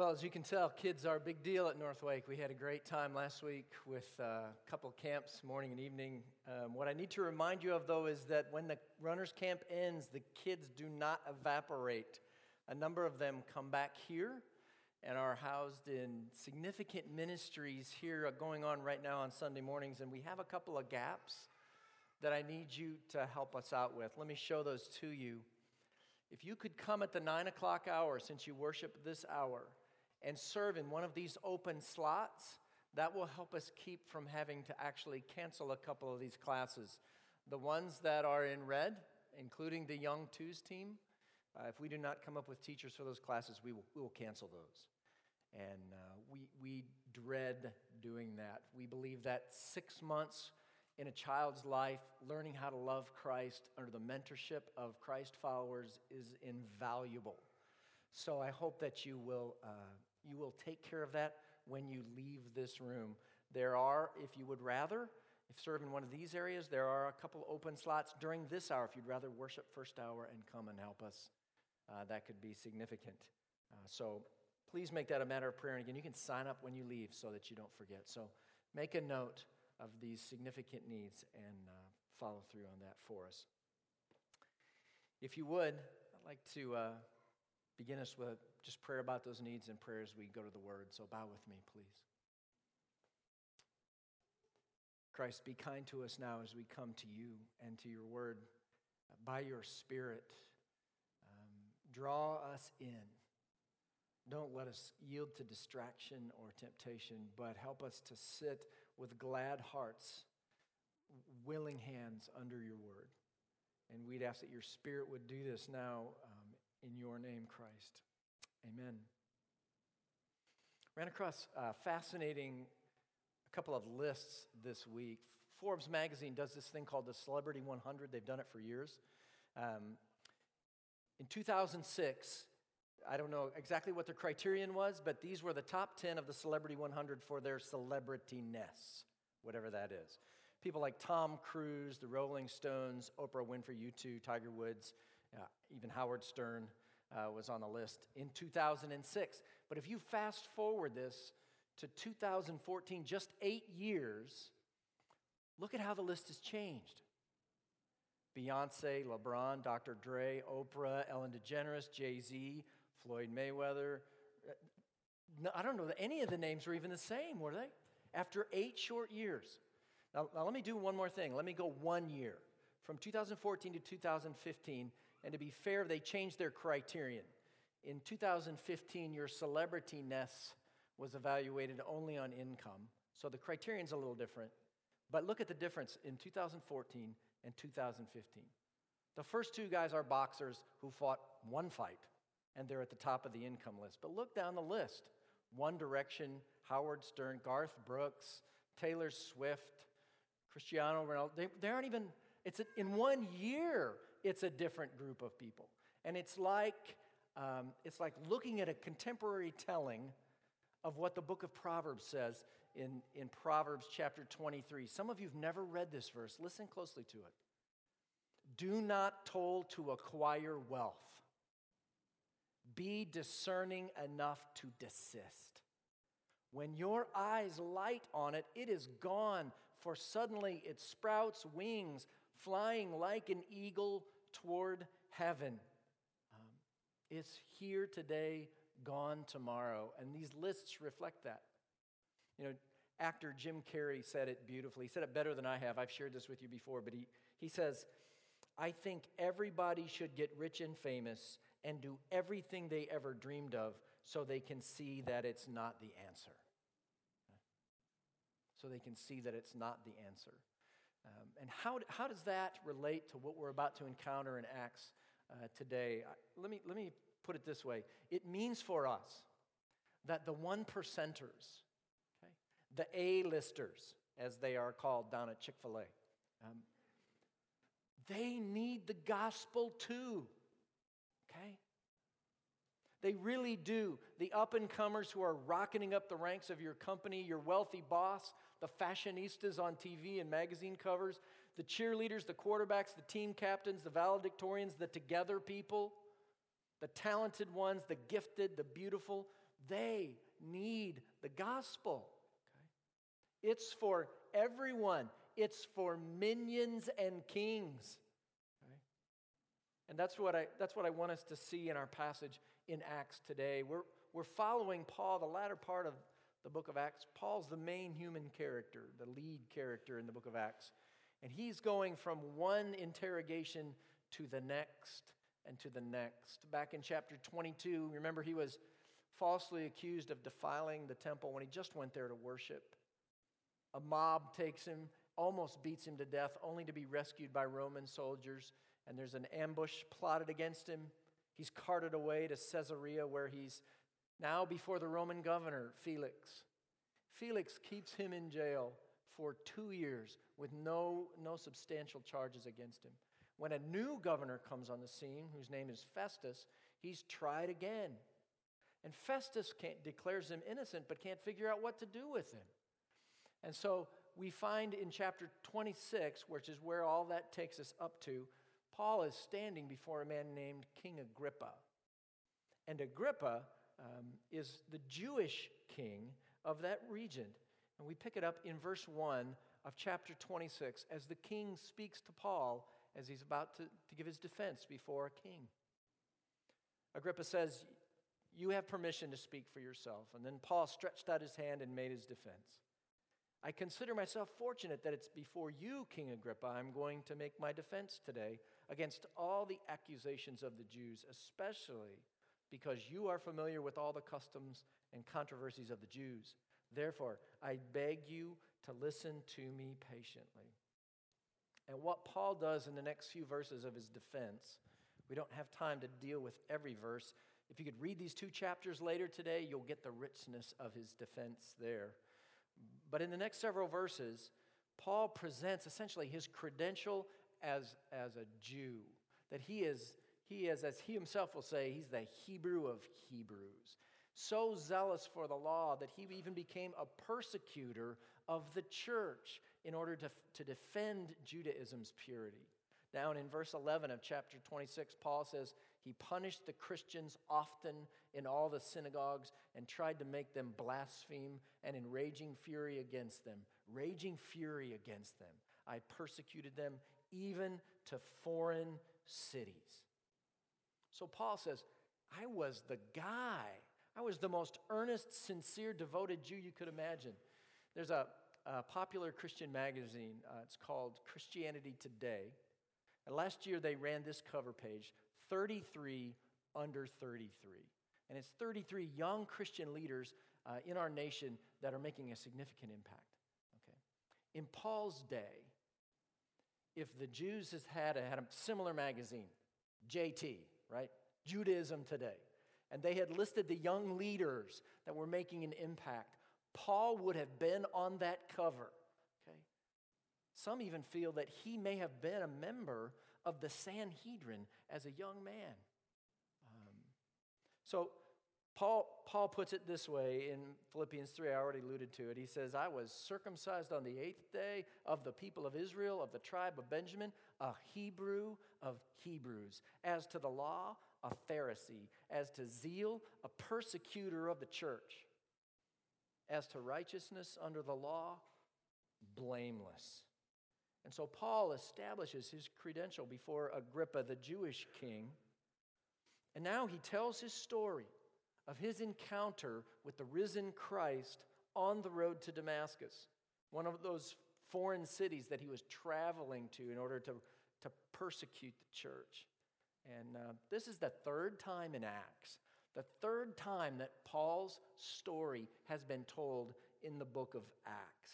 Well, as you can tell, kids are a big deal at Northwake. We had a great time last week with uh, a couple camps, morning and evening. Um, what I need to remind you of, though, is that when the runners' camp ends, the kids do not evaporate. A number of them come back here and are housed in significant ministries here going on right now on Sunday mornings. And we have a couple of gaps that I need you to help us out with. Let me show those to you. If you could come at the nine o'clock hour, since you worship this hour, and serve in one of these open slots, that will help us keep from having to actually cancel a couple of these classes. The ones that are in red, including the Young Twos team, uh, if we do not come up with teachers for those classes, we will, we will cancel those. And uh, we, we dread doing that. We believe that six months in a child's life, learning how to love Christ under the mentorship of Christ followers is invaluable. So I hope that you will uh, you will take care of that when you leave this room. There are, if you would rather, if serve in one of these areas, there are a couple open slots during this hour. If you'd rather worship first hour and come and help us, uh, that could be significant. Uh, so please make that a matter of prayer. And again, you can sign up when you leave so that you don't forget. So make a note of these significant needs and uh, follow through on that for us. If you would, I'd like to uh, begin us with just prayer about those needs and prayers we go to the Word. So bow with me, please. Christ, be kind to us now as we come to you and to your Word. By your Spirit, um, draw us in. Don't let us yield to distraction or temptation, but help us to sit with glad hearts, willing hands under your Word. And we'd ask that your Spirit would do this now um, in your name, Christ. Amen. Ran across a fascinating a couple of lists this week. Forbes magazine does this thing called the Celebrity 100. They've done it for years. Um, in 2006, I don't know exactly what their criterion was, but these were the top 10 of the Celebrity 100 for their celebrityness, whatever that is. People like Tom Cruise, the Rolling Stones, Oprah Winfrey, U2, Tiger Woods, uh, even Howard Stern uh, was on the list in 2006. But if you fast forward this to 2014, just eight years, look at how the list has changed. Beyonce, LeBron, Dr. Dre, Oprah, Ellen DeGeneres, Jay Z, Floyd Mayweather. Uh, I don't know that any of the names were even the same, were they? After eight short years. Now, now, let me do one more thing. Let me go one year. From 2014 to 2015, and to be fair, they changed their criterion. In 2015, your celebrity ness was evaluated only on income. So the criterion's a little different. But look at the difference in 2014 and 2015. The first two guys are boxers who fought one fight, and they're at the top of the income list. But look down the list One Direction, Howard Stern, Garth Brooks, Taylor Swift, Cristiano Ronaldo. They, they aren't even it's in one year, it's a different group of people. And it's like, um, it's like looking at a contemporary telling of what the book of Proverbs says in, in Proverbs chapter 23. Some of you have never read this verse. Listen closely to it. Do not toil to acquire wealth. Be discerning enough to desist. When your eyes light on it, it is gone, for suddenly it sprouts wings flying like an eagle toward heaven. Um, it's here today, gone tomorrow. And these lists reflect that. You know, actor Jim Carrey said it beautifully. He said it better than I have. I've shared this with you before, but he, he says, I think everybody should get rich and famous and do everything they ever dreamed of so they can see that it's not the answer. So they can see that it's not the answer. Um, and how, how does that relate to what we're about to encounter in Acts uh, today? Let me, let me put it this way it means for us that the one percenters, okay, the A-listers, as they are called down at Chick fil A, um, they need the gospel too, okay? They really do. The up and comers who are rocketing up the ranks of your company, your wealthy boss, the fashionistas on TV and magazine covers, the cheerleaders, the quarterbacks, the team captains, the valedictorians, the together people, the talented ones, the gifted, the beautiful, they need the gospel. Okay? It's for everyone, it's for minions and kings. And that's what, I, that's what I want us to see in our passage in Acts today. We're, we're following Paul, the latter part of the book of Acts. Paul's the main human character, the lead character in the book of Acts. And he's going from one interrogation to the next and to the next. Back in chapter 22, remember he was falsely accused of defiling the temple when he just went there to worship. A mob takes him, almost beats him to death, only to be rescued by Roman soldiers. And there's an ambush plotted against him. He's carted away to Caesarea, where he's now before the Roman governor, Felix. Felix keeps him in jail for two years with no, no substantial charges against him. When a new governor comes on the scene, whose name is Festus, he's tried again. And Festus declares him innocent but can't figure out what to do with him. And so we find in chapter 26, which is where all that takes us up to, Paul is standing before a man named King Agrippa. And Agrippa um, is the Jewish king of that region. And we pick it up in verse 1 of chapter 26 as the king speaks to Paul as he's about to, to give his defense before a king. Agrippa says, You have permission to speak for yourself. And then Paul stretched out his hand and made his defense. I consider myself fortunate that it's before you, King Agrippa, I'm going to make my defense today against all the accusations of the Jews, especially because you are familiar with all the customs and controversies of the Jews. Therefore, I beg you to listen to me patiently. And what Paul does in the next few verses of his defense, we don't have time to deal with every verse. If you could read these two chapters later today, you'll get the richness of his defense there. But in the next several verses, Paul presents essentially his credential as, as a Jew, that he is, he is, as he himself will say, he's the Hebrew of Hebrews. So zealous for the law that he even became a persecutor of the church in order to, to defend Judaism's purity. Down in verse 11 of chapter 26, Paul says he punished the Christians often in all the synagogues and tried to make them blaspheme and in raging fury against them. Raging fury against them. I persecuted them even to foreign cities. So Paul says, I was the guy. I was the most earnest, sincere, devoted Jew you could imagine. There's a, a popular Christian magazine. Uh, it's called Christianity Today. And last year they ran this cover page 33 under 33. And it's 33 young Christian leaders uh, in our nation that are making a significant impact. Okay. In Paul's day, if the Jews had a, had a similar magazine, JT, right? Judaism Today, and they had listed the young leaders that were making an impact, Paul would have been on that cover. Okay? Some even feel that he may have been a member of the Sanhedrin as a young man. Um, so Paul, Paul puts it this way in Philippians 3, I already alluded to it. He says, I was circumcised on the eighth day of the people of Israel, of the tribe of Benjamin, a Hebrew of Hebrews. As to the law, a Pharisee. As to zeal, a persecutor of the church. As to righteousness under the law, blameless. And so Paul establishes his credential before Agrippa, the Jewish king. And now he tells his story of his encounter with the risen Christ on the road to Damascus, one of those foreign cities that he was traveling to in order to, to persecute the church. And uh, this is the third time in Acts, the third time that Paul's story has been told in the book of Acts.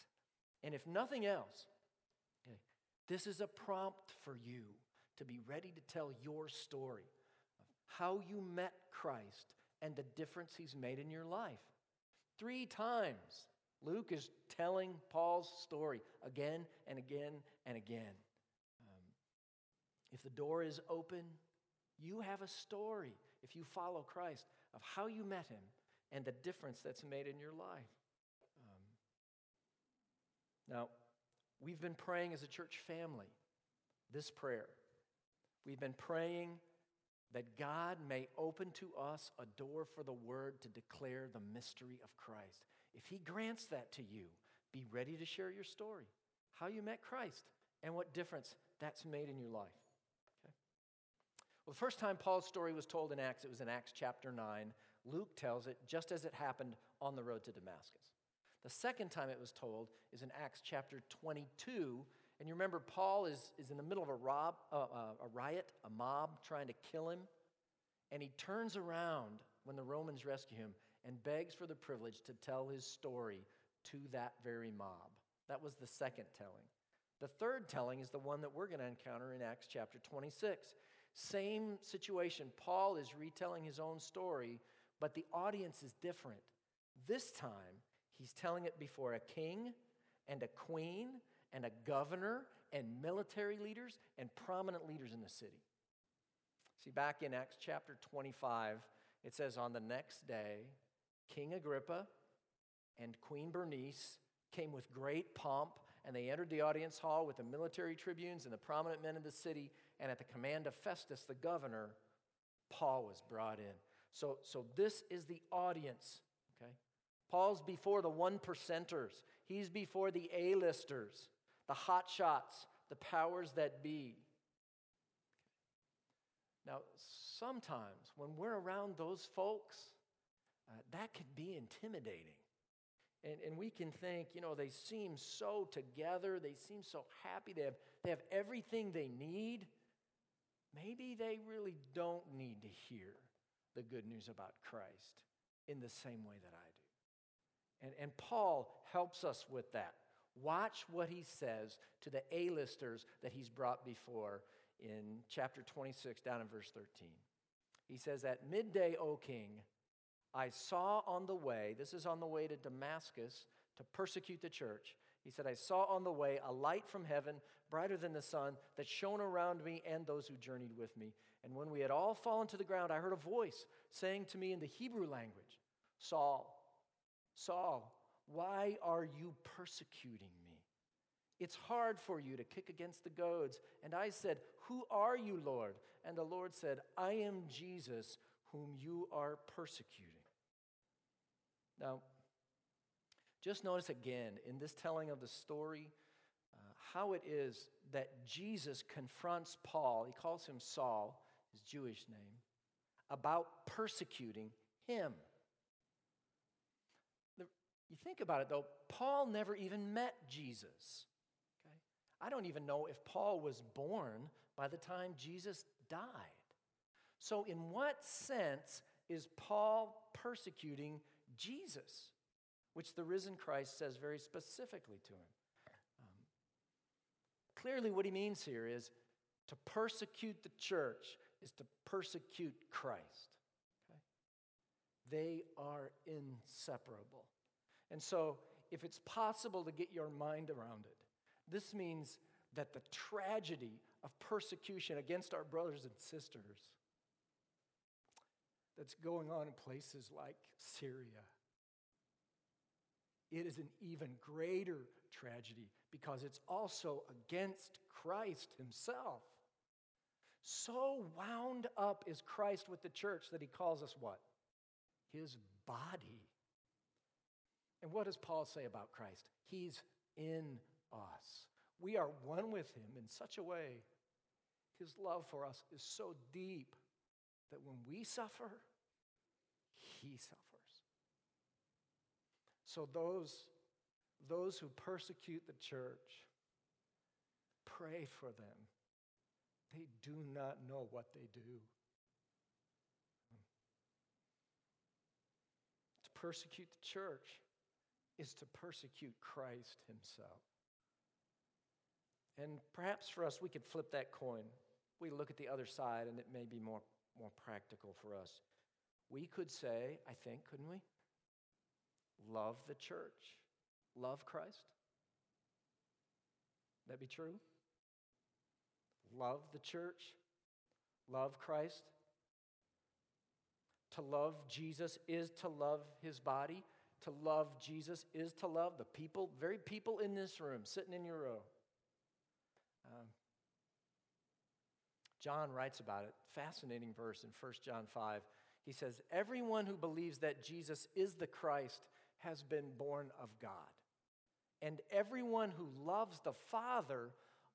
And if nothing else, this is a prompt for you to be ready to tell your story of how you met Christ and the difference he's made in your life. Three times, Luke is telling Paul's story again and again and again. Um, if the door is open, you have a story, if you follow Christ, of how you met him and the difference that's made in your life. Um, now, we've been praying as a church family this prayer. We've been praying that God may open to us a door for the word to declare the mystery of Christ. If He grants that to you, be ready to share your story, how you met Christ, and what difference that's made in your life. Okay? Well, the first time Paul's story was told in Acts, it was in Acts chapter 9. Luke tells it just as it happened on the road to Damascus. The second time it was told is in Acts chapter 22. And you remember, Paul is, is in the middle of a, rob, uh, uh, a riot, a mob trying to kill him. And he turns around when the Romans rescue him and begs for the privilege to tell his story to that very mob. That was the second telling. The third telling is the one that we're going to encounter in Acts chapter 26. Same situation. Paul is retelling his own story, but the audience is different. This time, he's telling it before a king and a queen and a governor and military leaders and prominent leaders in the city. See, back in Acts chapter 25, it says, On the next day, King Agrippa and Queen Bernice came with great pomp, and they entered the audience hall with the military tribunes and the prominent men of the city. And at the command of Festus, the governor, Paul was brought in. So, so this is the audience, okay? Paul's before the one percenters, he's before the A-listers, the hot shots, the powers that be. Now, sometimes when we're around those folks, uh, that can be intimidating. And, and we can think, you know, they seem so together, they seem so happy, they have, they have everything they need. Maybe they really don't need to hear the good news about Christ in the same way that I do. And, and Paul helps us with that. Watch what he says to the A-listers that he's brought before in chapter 26, down in verse 13. He says, At midday, O king, I saw on the way, this is on the way to Damascus to persecute the church. He said, I saw on the way a light from heaven, brighter than the sun, that shone around me and those who journeyed with me. And when we had all fallen to the ground, I heard a voice saying to me in the Hebrew language, Saul, Saul, why are you persecuting me? It's hard for you to kick against the goads. And I said, Who are you, Lord? And the Lord said, I am Jesus, whom you are persecuting. Now, just notice again in this telling of the story uh, how it is that Jesus confronts Paul, he calls him Saul, his Jewish name, about persecuting him. You think about it though, Paul never even met Jesus. Okay? I don't even know if Paul was born by the time Jesus died. So, in what sense is Paul persecuting Jesus, which the risen Christ says very specifically to him? Um, clearly, what he means here is to persecute the church is to persecute Christ. Okay? They are inseparable. And so, if it's possible to get your mind around it, this means that the tragedy of persecution against our brothers and sisters that's going on in places like Syria. It is an even greater tragedy because it's also against Christ himself. So wound up is Christ with the church that he calls us what? His body. And what does Paul say about Christ? He's in us. We are one with him in such a way. His love for us is so deep that when we suffer, he suffers. So those, those who persecute the church, pray for them. They do not know what they do. To persecute the church is to persecute Christ himself. And perhaps for us, we could flip that coin. We look at the other side, and it may be more, more practical for us. We could say, I think, couldn't we? Love the church, love Christ. That be true? Love the church, love Christ. To love Jesus is to love his body. To love Jesus is to love the people, very people in this room, sitting in your row. Um, John writes about it. Fascinating verse in 1 John 5. He says, Everyone who believes that Jesus is the Christ has been born of God. And everyone who loves the Father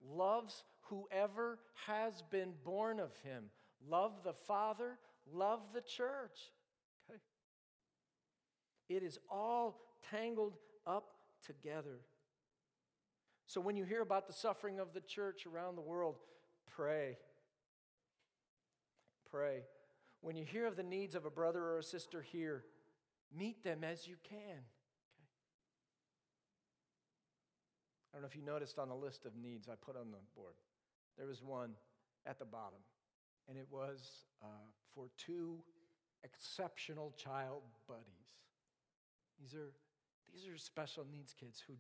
loves whoever has been born of him. Love the Father, love the church. It is all tangled up together. So when you hear about the suffering of the church around the world, pray. Pray. When you hear of the needs of a brother or a sister here, meet them as you can. Okay? I don't know if you noticed on the list of needs I put on the board, there was one at the bottom, and it was uh, for two exceptional child buddies. These are, these are special needs kids who,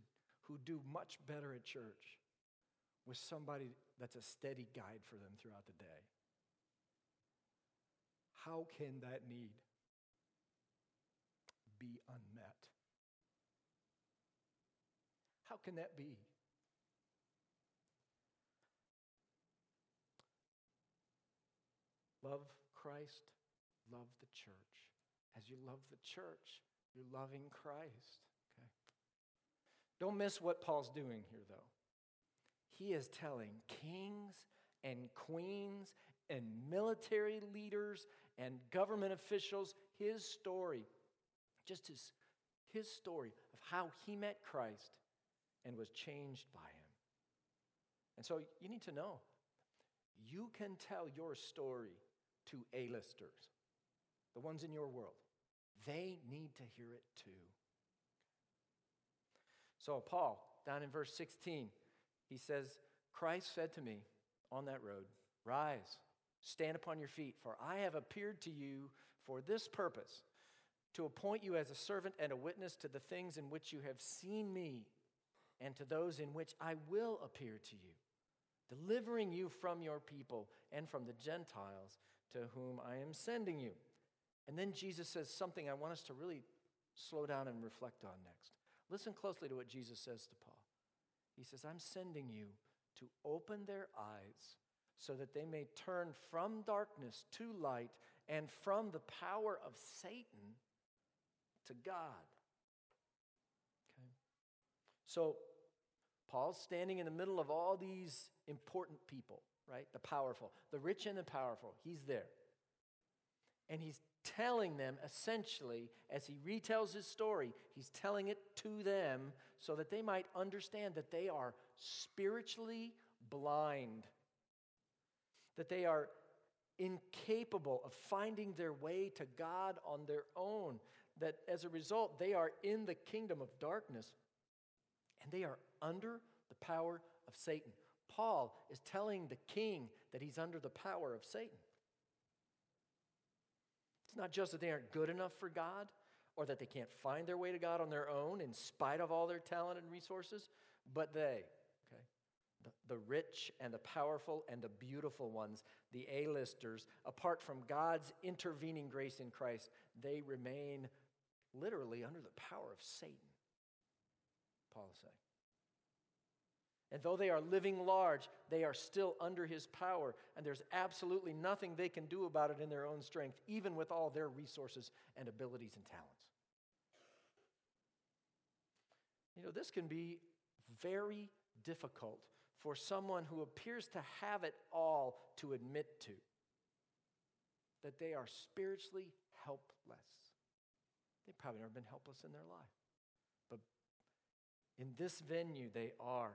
who do much better at church with somebody that's a steady guide for them throughout the day. How can that need be unmet? How can that be? Love Christ, love the church. As you love the church, you're loving Christ. Okay? Don't miss what Paul's doing here, though. He is telling kings and queens and military leaders and government officials his story, just his, his story of how he met Christ and was changed by him. And so you need to know you can tell your story to A-listers, the ones in your world. They need to hear it too. So, Paul, down in verse 16, he says, Christ said to me on that road, Rise, stand upon your feet, for I have appeared to you for this purpose, to appoint you as a servant and a witness to the things in which you have seen me, and to those in which I will appear to you, delivering you from your people and from the Gentiles to whom I am sending you. And then Jesus says something I want us to really slow down and reflect on next. Listen closely to what Jesus says to Paul. He says, I'm sending you to open their eyes so that they may turn from darkness to light and from the power of Satan to God. Okay? So, Paul's standing in the middle of all these important people right? The powerful, the rich and the powerful. He's there. And he's telling them essentially, as he retells his story, he's telling it to them so that they might understand that they are spiritually blind, that they are incapable of finding their way to God on their own, that as a result, they are in the kingdom of darkness and they are under the power of Satan. Paul is telling the king that he's under the power of Satan. It's not just that they aren't good enough for God or that they can't find their way to God on their own in spite of all their talent and resources, but they, okay, the, the rich and the powerful and the beautiful ones, the A-listers, apart from God's intervening grace in Christ, they remain literally under the power of Satan, Paul is saying. And though they are living large, they are still under his power, and there's absolutely nothing they can do about it in their own strength, even with all their resources and abilities and talents. You know, this can be very difficult for someone who appears to have it all to admit to that they are spiritually helpless. They've probably never been helpless in their life. But in this venue, they are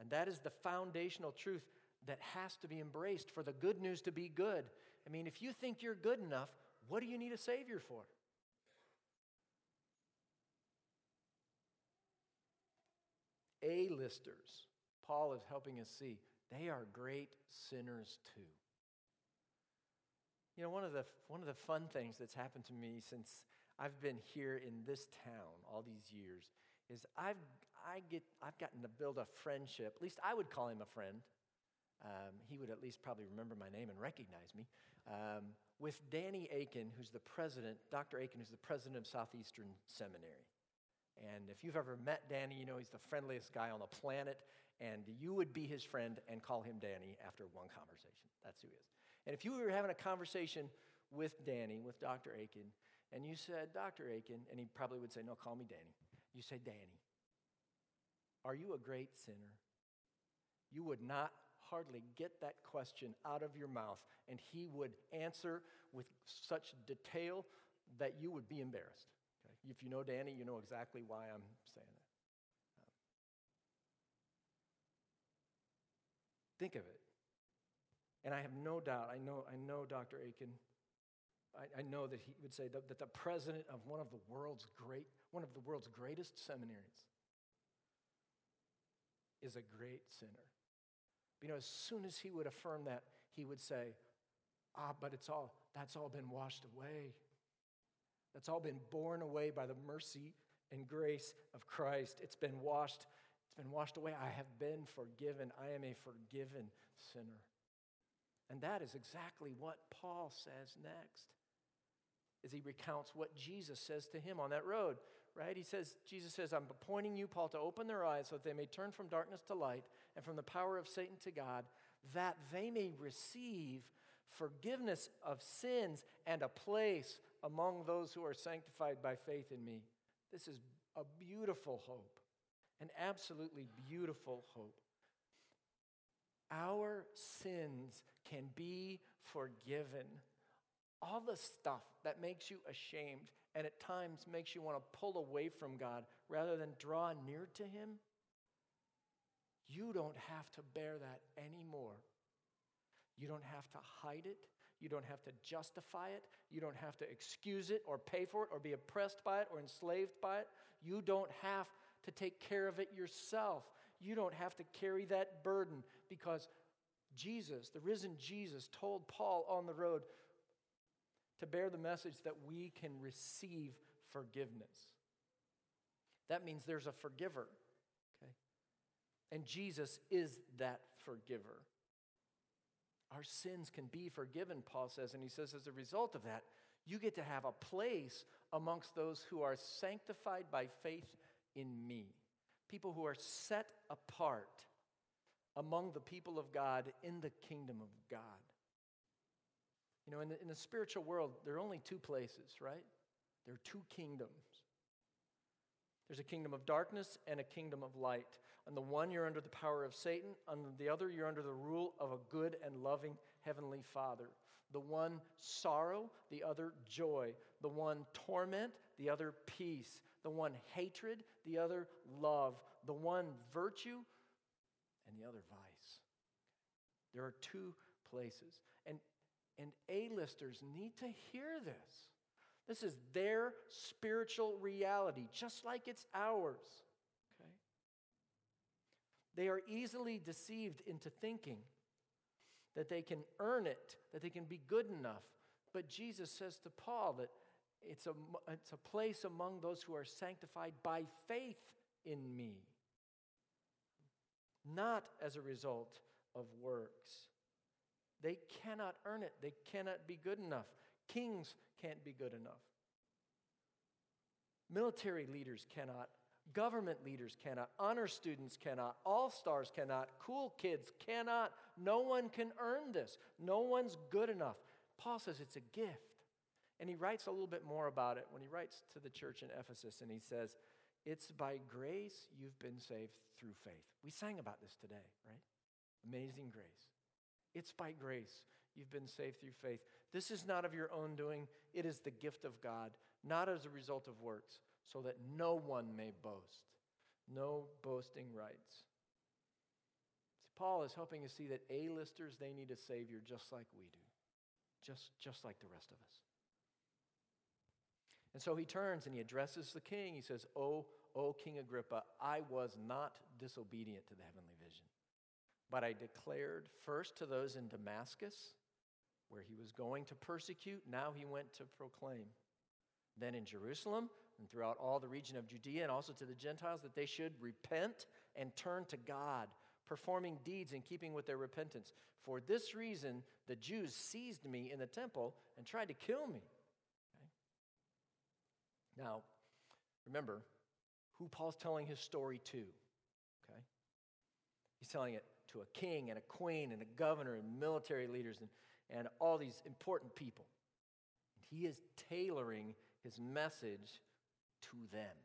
and that is the foundational truth that has to be embraced for the good news to be good. I mean, if you think you're good enough, what do you need a Savior for? A-listers, Paul is helping us see, they are great sinners too. You know, one of the, one of the fun things that's happened to me since I've been here in this town all these years is I've, I get, I've gotten to build a friendship. At least I would call him a friend. Um, he would at least probably remember my name and recognize me. Um, with Danny Akin, who's the president, Dr. Akin, who's the president of Southeastern Seminary. And if you've ever met Danny, you know he's the friendliest guy on the planet. and you would be his friend and call him Danny after one conversation. That's who he is. And if you were having a conversation with Danny, with Dr. Akin, and you said, Dr. Akin, and he probably would say, No, call me Danny. You say, Danny, are you a great sinner? You would not hardly get that question out of your mouth, and he would answer with such detail that you would be embarrassed. Okay? If you know Danny, you know exactly why I'm saying that. Um, think of it. And I have no doubt, I know, I know Dr. Akin, I, I know that he would say that, that the president of one of the world's great, one of the world's greatest seminaries is a great sinner. You know, as soon as he would affirm that, he would say, Ah, but it's all, that's all been washed away. That's all been borne away by the mercy and grace of Christ. It's been washed, it's been washed away. I have been forgiven. I am a forgiven sinner. And that is exactly what Paul says next as he recounts what Jesus says to him on that road, right? He says, Jesus says, I'm appointing you, Paul, to open their eyes so that they may turn from darkness to light and from the power of Satan to God, that they may receive forgiveness of sins and a place among those who are sanctified by faith in me. This is a beautiful hope, an absolutely beautiful hope. Our sins can be forgiven. All the stuff that makes you ashamed and at times makes you want to pull away from God rather than draw near to Him, you don't have to bear that anymore. You don't have to hide it. You don't have to justify it. You don't have to excuse it or pay for it or be oppressed by it or enslaved by it. You don't have to take care of it yourself. You don't have to carry that burden because Jesus, the risen Jesus, told Paul on the road to bear the message that we can receive forgiveness. That means there's a forgiver, okay? And Jesus is that forgiver. Our sins can be forgiven, Paul says, and he says, as a result of that, you get to have a place amongst those who are sanctified by faith in me. People who are set apart among the people of God in the kingdom of God. You know, in the, in the spiritual world, there are only two places, right? There are two kingdoms. There's a kingdom of darkness and a kingdom of light. On the one, you're under the power of Satan. On the other, you're under the rule of a good and loving Heavenly Father. The one, sorrow, the other, joy. The one, torment, the other, peace. The one, hatred, the other, love. The one, virtue, and the other, vice. There are two places. And, A-listers need to hear this. This is their spiritual reality, just like it's ours. Okay? They are easily deceived into thinking that they can earn it, that they can be good enough. But Jesus says to Paul that it's a, it's a place among those who are sanctified by faith in me, not as a result of works. They cannot earn it, they cannot be good enough. Kings can't be good enough. Military leaders cannot Government leaders cannot. Honor students cannot. All stars cannot. Cool kids cannot. No one can earn this. No one's good enough. Paul says it's a gift. And he writes a little bit more about it when he writes to the church in Ephesus and he says, It's by grace you've been saved through faith. We sang about this today, right? Amazing grace. It's by grace you've been saved through faith. This is not of your own doing, it is the gift of God, not as a result of works so that no one may boast. No boasting rights. See, Paul is helping us see that A-listers, they need a Savior just like we do, just, just like the rest of us. And so he turns and he addresses the king. He says, Oh, oh, King Agrippa, I was not disobedient to the heavenly but I declared first to those in Damascus, where he was going to persecute, now he went to proclaim. Then in Jerusalem, and throughout all the region of Judea and also to the Gentiles that they should repent and turn to God, performing deeds in keeping with their repentance. For this reason, the Jews seized me in the temple and tried to kill me. Okay? Now, remember who Paul's telling his story to. Okay? He's telling it to a king and a queen and a governor and military leaders and, and all these important people. He is tailoring his message to them.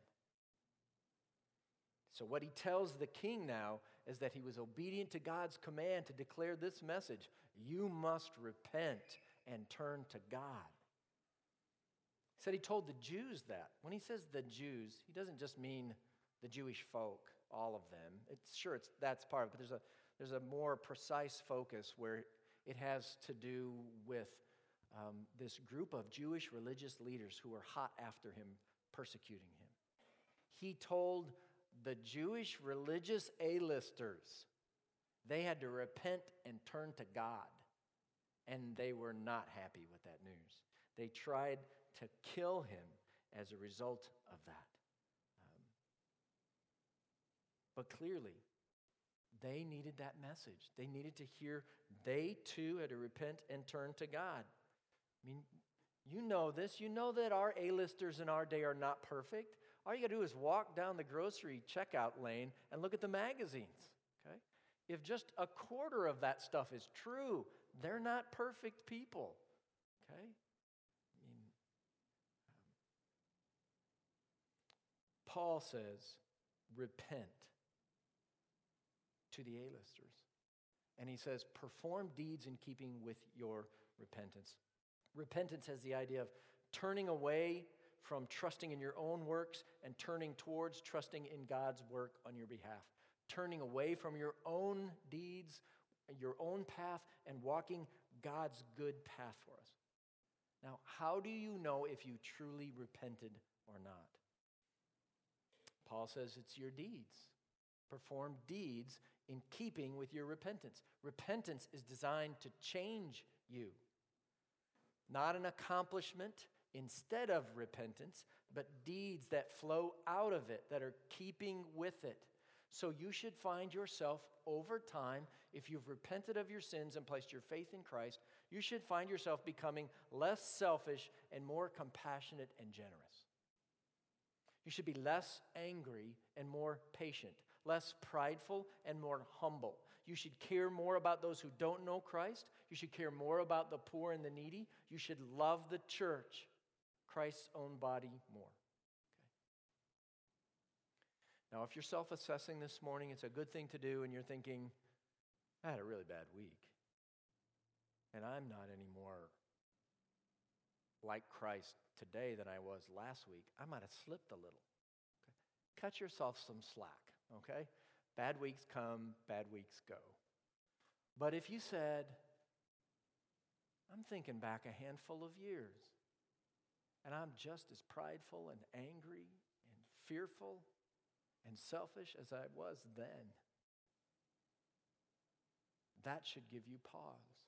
So, what he tells the king now is that he was obedient to God's command to declare this message You must repent and turn to God. He said he told the Jews that. When he says the Jews, he doesn't just mean the Jewish folk, all of them. It's sure it's that's part of it, but there's a there's a more precise focus where it has to do with um, this group of Jewish religious leaders who were hot after him, persecuting him. He told the Jewish religious A-listers they had to repent and turn to God, and they were not happy with that news. They tried to kill him as a result of that. Um, but clearly, they needed that message. They needed to hear they too had to repent and turn to God. I mean, you know this. You know that our A-listers in our day are not perfect. All you got to do is walk down the grocery checkout lane and look at the magazines, okay? If just a quarter of that stuff is true, they're not perfect people, okay? I mean, um, Paul says, repent to the A-listers. And he says, perform deeds in keeping with your repentance. Repentance has the idea of turning away from trusting in your own works and turning towards trusting in God's work on your behalf. Turning away from your own deeds, your own path, and walking God's good path for us. Now, how do you know if you truly repented or not? Paul says it's your deeds. Perform deeds in keeping with your repentance. Repentance is designed to change you, not an accomplishment instead of repentance, but deeds that flow out of it, that are keeping with it. So you should find yourself over time, if you've repented of your sins and placed your faith in Christ, you should find yourself becoming less selfish and more compassionate and generous. You should be less angry and more patient, less prideful and more humble. You should care more about those who don't know Christ. You should care more about the poor and the needy. You should love the church, Christ's own body, more. Okay. Now, if you're self assessing this morning, it's a good thing to do, and you're thinking, I had a really bad week, and I'm not any more like Christ today than I was last week. I might have slipped a little. Cut yourself some slack okay? Bad weeks come, bad weeks go. But if you said, I'm thinking back a handful of years, and I'm just as prideful and angry and fearful and selfish as I was then, that should give you pause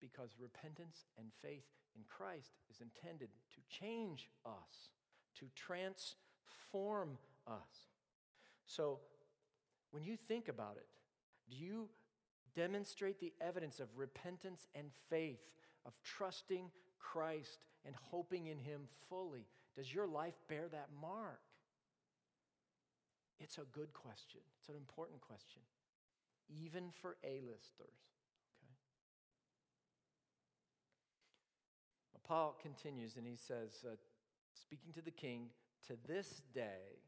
because repentance and faith in Christ is intended to change us, to transform us. So, when you think about it, do you demonstrate the evidence of repentance and faith, of trusting Christ and hoping in Him fully? Does your life bear that mark? It's a good question. It's an important question, even for A-listers. Okay? Paul continues and he says, uh, speaking to the king, to this day,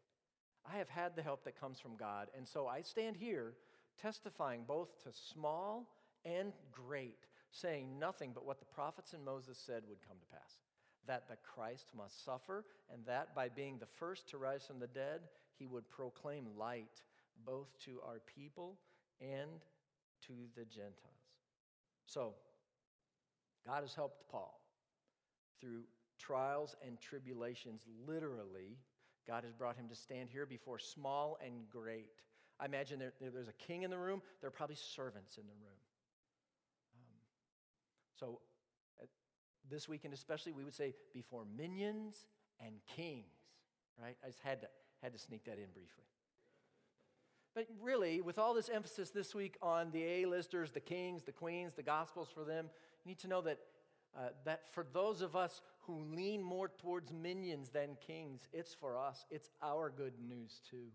I have had the help that comes from God. And so I stand here testifying both to small and great, saying nothing but what the prophets and Moses said would come to pass that the Christ must suffer, and that by being the first to rise from the dead, he would proclaim light both to our people and to the Gentiles. So, God has helped Paul through trials and tribulations, literally God has brought him to stand here before small and great. I imagine there, there's a king in the room, there are probably servants in the room. Um, so, uh, this weekend especially, we would say before minions and kings, right? I just had to, had to sneak that in briefly. But really, with all this emphasis this week on the A-listers, the kings, the queens, the gospels for them, you need to know that uh, that for those of us who lean more towards minions than kings, it's for us. It's our good news too.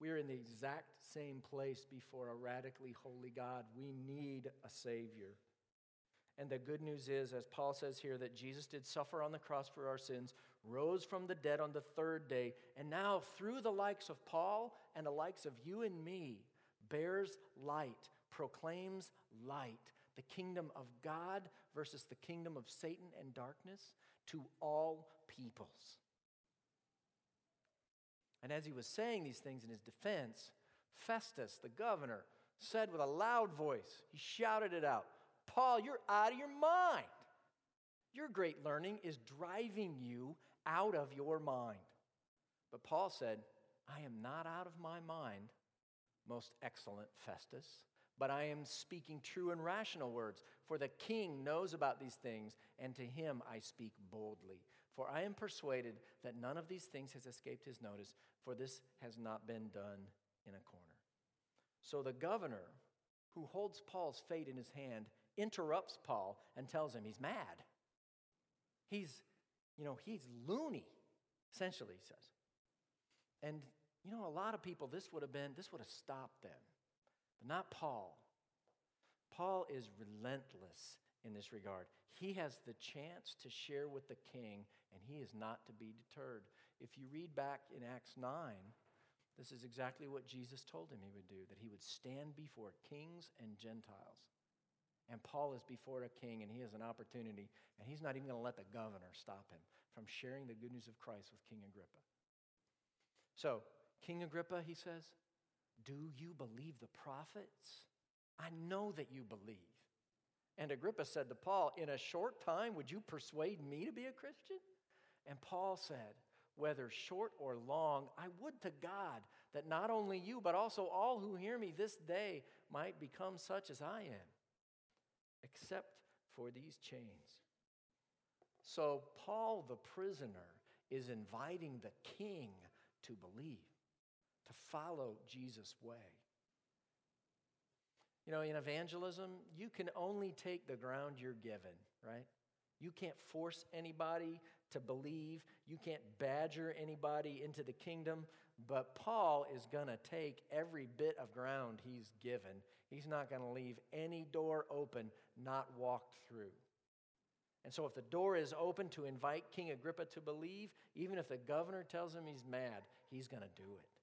We are in the exact same place before a radically holy God. We need a Savior. And the good news is, as Paul says here, that Jesus did suffer on the cross for our sins, rose from the dead on the third day, and now, through the likes of Paul and the likes of you and me, bears light, proclaims light, the kingdom of God versus the kingdom of Satan and darkness to all peoples. And as he was saying these things in his defense, Festus, the governor, said with a loud voice, he shouted it out Paul, you're out of your mind. Your great learning is driving you out of your mind. But Paul said, I am not out of my mind, most excellent Festus, but I am speaking true and rational words. For the king knows about these things, and to him I speak boldly. For I am persuaded that none of these things has escaped his notice, for this has not been done in a corner. So the governor, who holds Paul's fate in his hand, interrupts Paul and tells him he's mad. He's, you know, he's loony, essentially, he says. And, you know, a lot of people, this would have been, this would have stopped them, but not Paul. Paul is relentless in this regard. He has the chance to share with the king, and he is not to be deterred. If you read back in Acts 9, this is exactly what Jesus told him he would do that he would stand before kings and Gentiles. And Paul is before a king, and he has an opportunity, and he's not even going to let the governor stop him from sharing the good news of Christ with King Agrippa. So, King Agrippa, he says, Do you believe the prophets? I know that you believe. And Agrippa said to Paul, In a short time, would you persuade me to be a Christian? And Paul said, Whether short or long, I would to God that not only you, but also all who hear me this day might become such as I am except for these chains. So, Paul the prisoner is inviting the king to believe, to follow Jesus' way. You know, in evangelism, you can only take the ground you're given, right? You can't force anybody to believe. You can't badger anybody into the kingdom. But Paul is going to take every bit of ground he's given. He's not going to leave any door open not walked through. And so, if the door is open to invite King Agrippa to believe, even if the governor tells him he's mad, he's going to do it.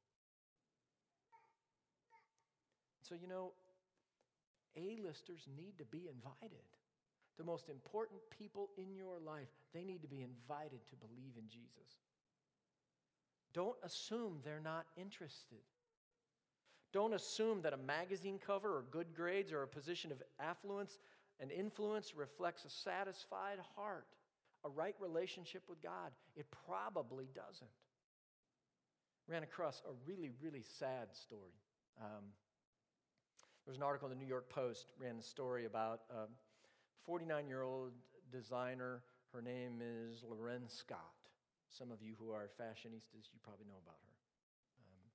So, you know, A-listers need to be invited. The most important people in your life, they need to be invited to believe in Jesus. Don't assume they're not interested. Don't assume that a magazine cover or good grades or a position of affluence and influence reflects a satisfied heart, a right relationship with God. It probably doesn't. Ran across a really, really sad story. Um, there was an article in the New York Post, ran a story about a 49 year old designer. Her name is L'Wren Scott. Some of you who are fashionistas, you probably know about her. Um,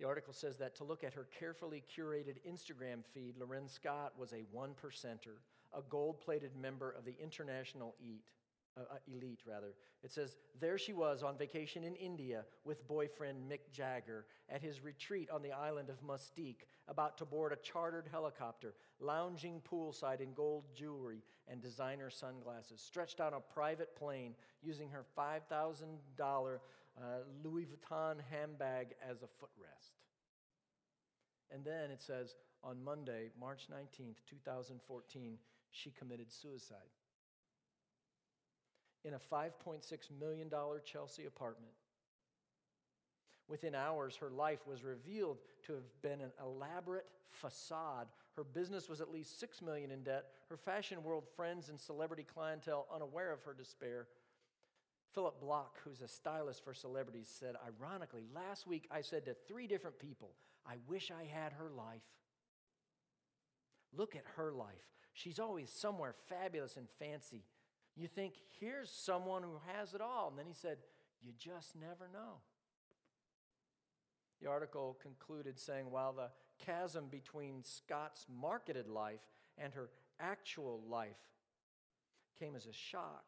the article says that to look at her carefully curated Instagram feed, L'Wren Scott was a one percenter, a gold plated member of the international EAT. Uh, uh, elite rather. It says, There she was on vacation in India with boyfriend Mick Jagger at his retreat on the island of Mustique, about to board a chartered helicopter, lounging poolside in gold jewelry and designer sunglasses, stretched on a private plane using her $5,000 uh, Louis Vuitton handbag as a footrest. And then it says, on Monday, March 19th, 2014, she committed suicide in a $5.6 million Chelsea apartment. Within hours, her life was revealed to have been an elaborate facade. Her business was at least 6 million in debt. Her fashion world friends and celebrity clientele unaware of her despair. Phillip Bloch, who's a stylist for celebrities, said, ironically, last week I said to three different people, I wish I had her life. Look at her life. She's always somewhere fabulous and fancy. You think, here's someone who has it all. And then he said, You just never know. The article concluded saying, while the chasm between Scott's marketed life and her actual life came as a shock,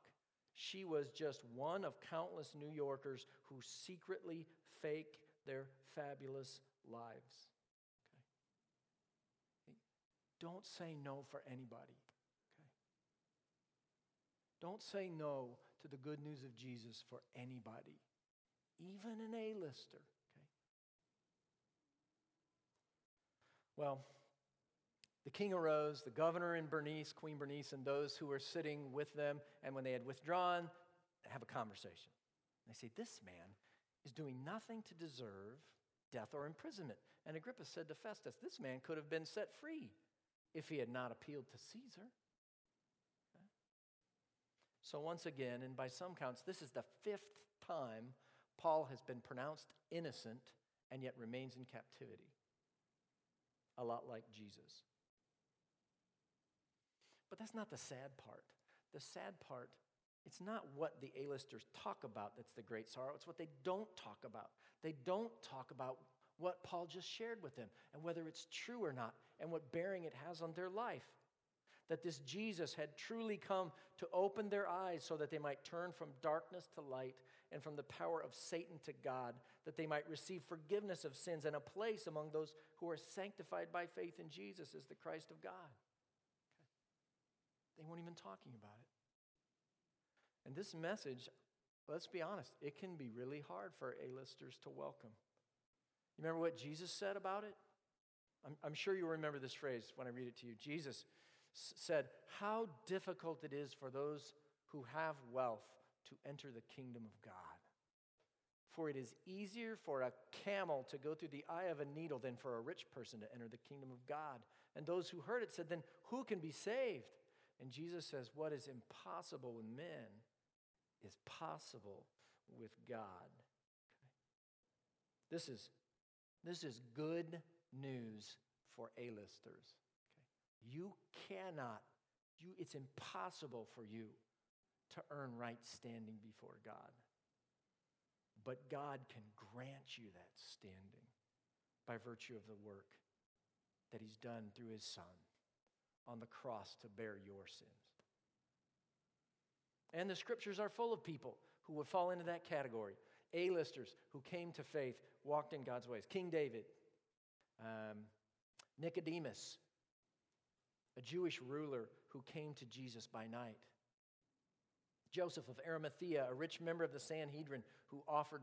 she was just one of countless New Yorkers who secretly fake their fabulous lives. Okay? Don't say no for anybody. Don't say no to the good news of Jesus for anybody, even an A-lister. Okay? Well, the king arose, the governor and Bernice, Queen Bernice, and those who were sitting with them, and when they had withdrawn, have a conversation. They say, This man is doing nothing to deserve death or imprisonment. And Agrippa said to Festus, This man could have been set free if he had not appealed to Caesar. So, once again, and by some counts, this is the fifth time Paul has been pronounced innocent and yet remains in captivity. A lot like Jesus. But that's not the sad part. The sad part, it's not what the A-listers talk about that's the great sorrow, it's what they don't talk about. They don't talk about what Paul just shared with them and whether it's true or not and what bearing it has on their life. That this Jesus had truly come to open their eyes so that they might turn from darkness to light and from the power of Satan to God, that they might receive forgiveness of sins and a place among those who are sanctified by faith in Jesus as the Christ of God. They weren't even talking about it. And this message, let's be honest, it can be really hard for A-listers to welcome. You remember what Jesus said about it? I'm, I'm sure you remember this phrase when I read it to you. Jesus said, How difficult it is for those who have wealth to enter the kingdom of God. For it is easier for a camel to go through the eye of a needle than for a rich person to enter the kingdom of God. And those who heard it said, Then who can be saved? And Jesus says, What is impossible with men is possible with God. This, is, this is good news for A-listers. Okay. You cannot, you, it's impossible for you to earn right standing before God. But God can grant you that standing by virtue of the work that He's done through His Son on the cross to bear your sins. And the scriptures are full of people who would fall into that category. A-listers who came to faith, walked in God's ways. King David, um, Nicodemus, a Jewish ruler who came to Jesus by night. Joseph of Arimathea, a rich member of the Sanhedrin who offered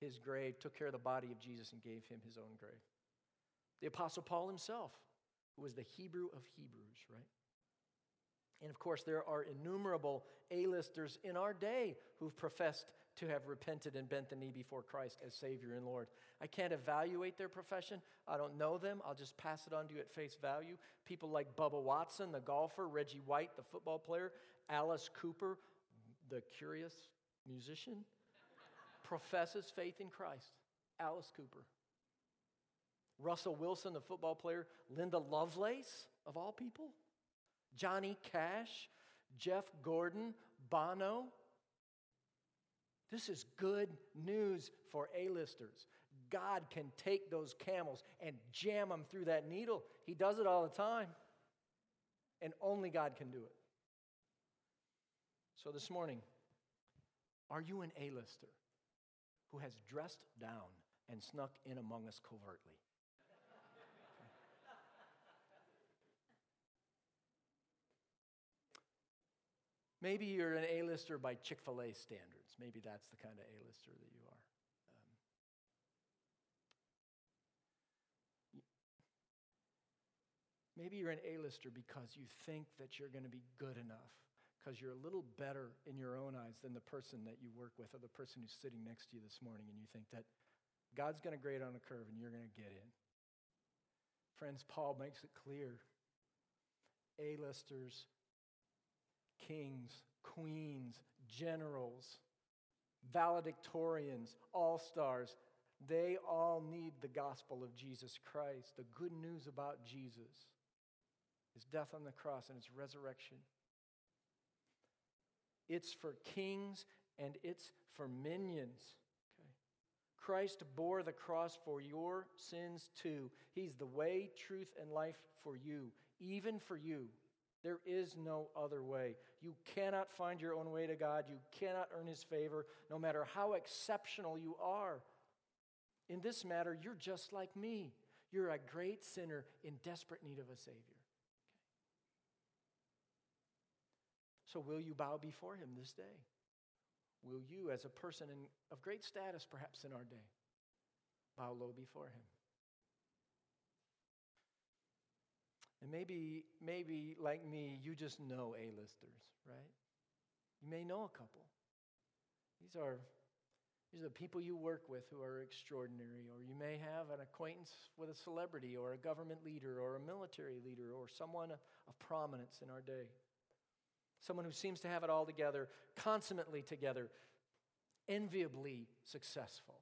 his grave, took care of the body of Jesus, and gave him his own grave. The Apostle Paul himself, who was the Hebrew of Hebrews, right? And of course, there are innumerable A-listers in our day who've professed to have repented and bent the knee before Christ as Savior and Lord. I can't evaluate their profession. I don't know them. I'll just pass it on to you at face value. People like Bubba Watson, the golfer, Reggie White, the football player, Alice Cooper, the curious musician, professes faith in Christ. Alice Cooper. Russell Wilson, the football player, Linda Lovelace, of all people, Johnny Cash, Jeff Gordon, Bono. This is good news for A-listers. God can take those camels and jam them through that needle. He does it all the time. And only God can do it. So this morning, are you an A-lister who has dressed down and snuck in among us covertly? Maybe you're an A-lister by Chick fil A standards. Maybe that's the kind of A-lister that you are. Um, maybe you're an A-lister because you think that you're going to be good enough, because you're a little better in your own eyes than the person that you work with or the person who's sitting next to you this morning, and you think that God's going to grade on a curve and you're going to get in. Friends, Paul makes it clear A-listers kings, queens, generals, valedictorians, all stars, they all need the gospel of Jesus Christ, the good news about Jesus, his death on the cross and his resurrection. It's for kings and it's for minions. Okay. Christ bore the cross for your sins too. He's the way, truth, and life for you, even for you. There is no other way. You cannot find your own way to God. You cannot earn His favor, no matter how exceptional you are. In this matter, you're just like me. You're a great sinner in desperate need of a Savior. So, will you bow before Him this day? Will you, as a person in, of great status perhaps in our day, bow low before Him? And maybe, maybe like me, you just know A-listers, right? You may know a couple. These are these are the people you work with who are extraordinary, or you may have an acquaintance with a celebrity, or a government leader, or a military leader, or someone of prominence in our day. Someone who seems to have it all together, consummately together, enviably successful.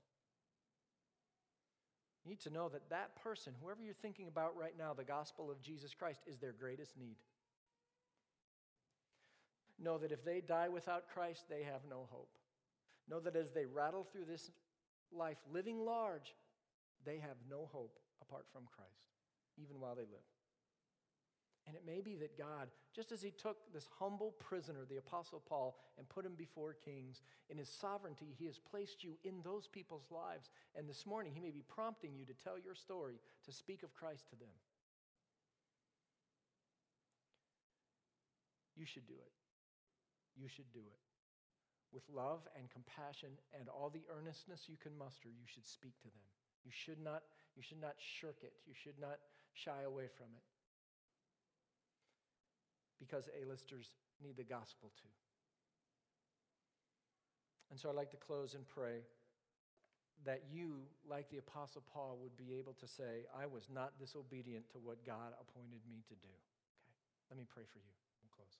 Need to know that that person, whoever you're thinking about right now, the gospel of Jesus Christ, is their greatest need. Know that if they die without Christ, they have no hope. Know that as they rattle through this life, living large, they have no hope apart from Christ, even while they live. And it may be that God, just as He took this humble prisoner, the Apostle Paul, and put him before kings, in His sovereignty, He has placed you in those people's lives. And this morning, He may be prompting you to tell your story, to speak of Christ to them. You should do it. You should do it with love and compassion and all the earnestness you can muster, you should speak to them. You should not, you should not shirk it. You should not shy away from it. Because A-listers need the gospel too. And so I'd like to close and pray that you, like the Apostle Paul, would be able to say, I was not disobedient to what God appointed me to do. Okay, let me pray for you. We'll close.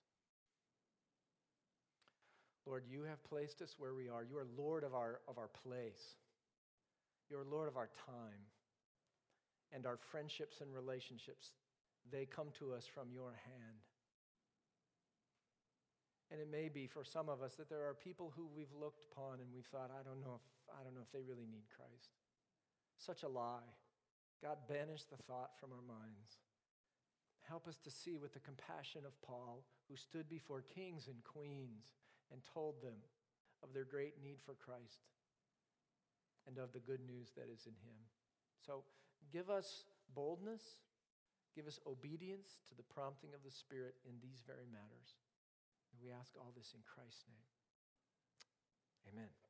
Lord, you have placed us where we are. You are Lord of our, of our place. You are Lord of our time. And our friendships and relationships, they come to us from your hand. And it may be for some of us that there are people who we've looked upon and we've thought, I don't know if, I don't know if they really need Christ. Such a lie. God, banish the thought from our minds. Help us to see with the compassion of Paul, who stood before kings and queens and told them of their great need for Christ and of the good news that is in him. So give us boldness, give us obedience to the prompting of the Spirit in these very matters. And we ask all this in Christ's name. Amen.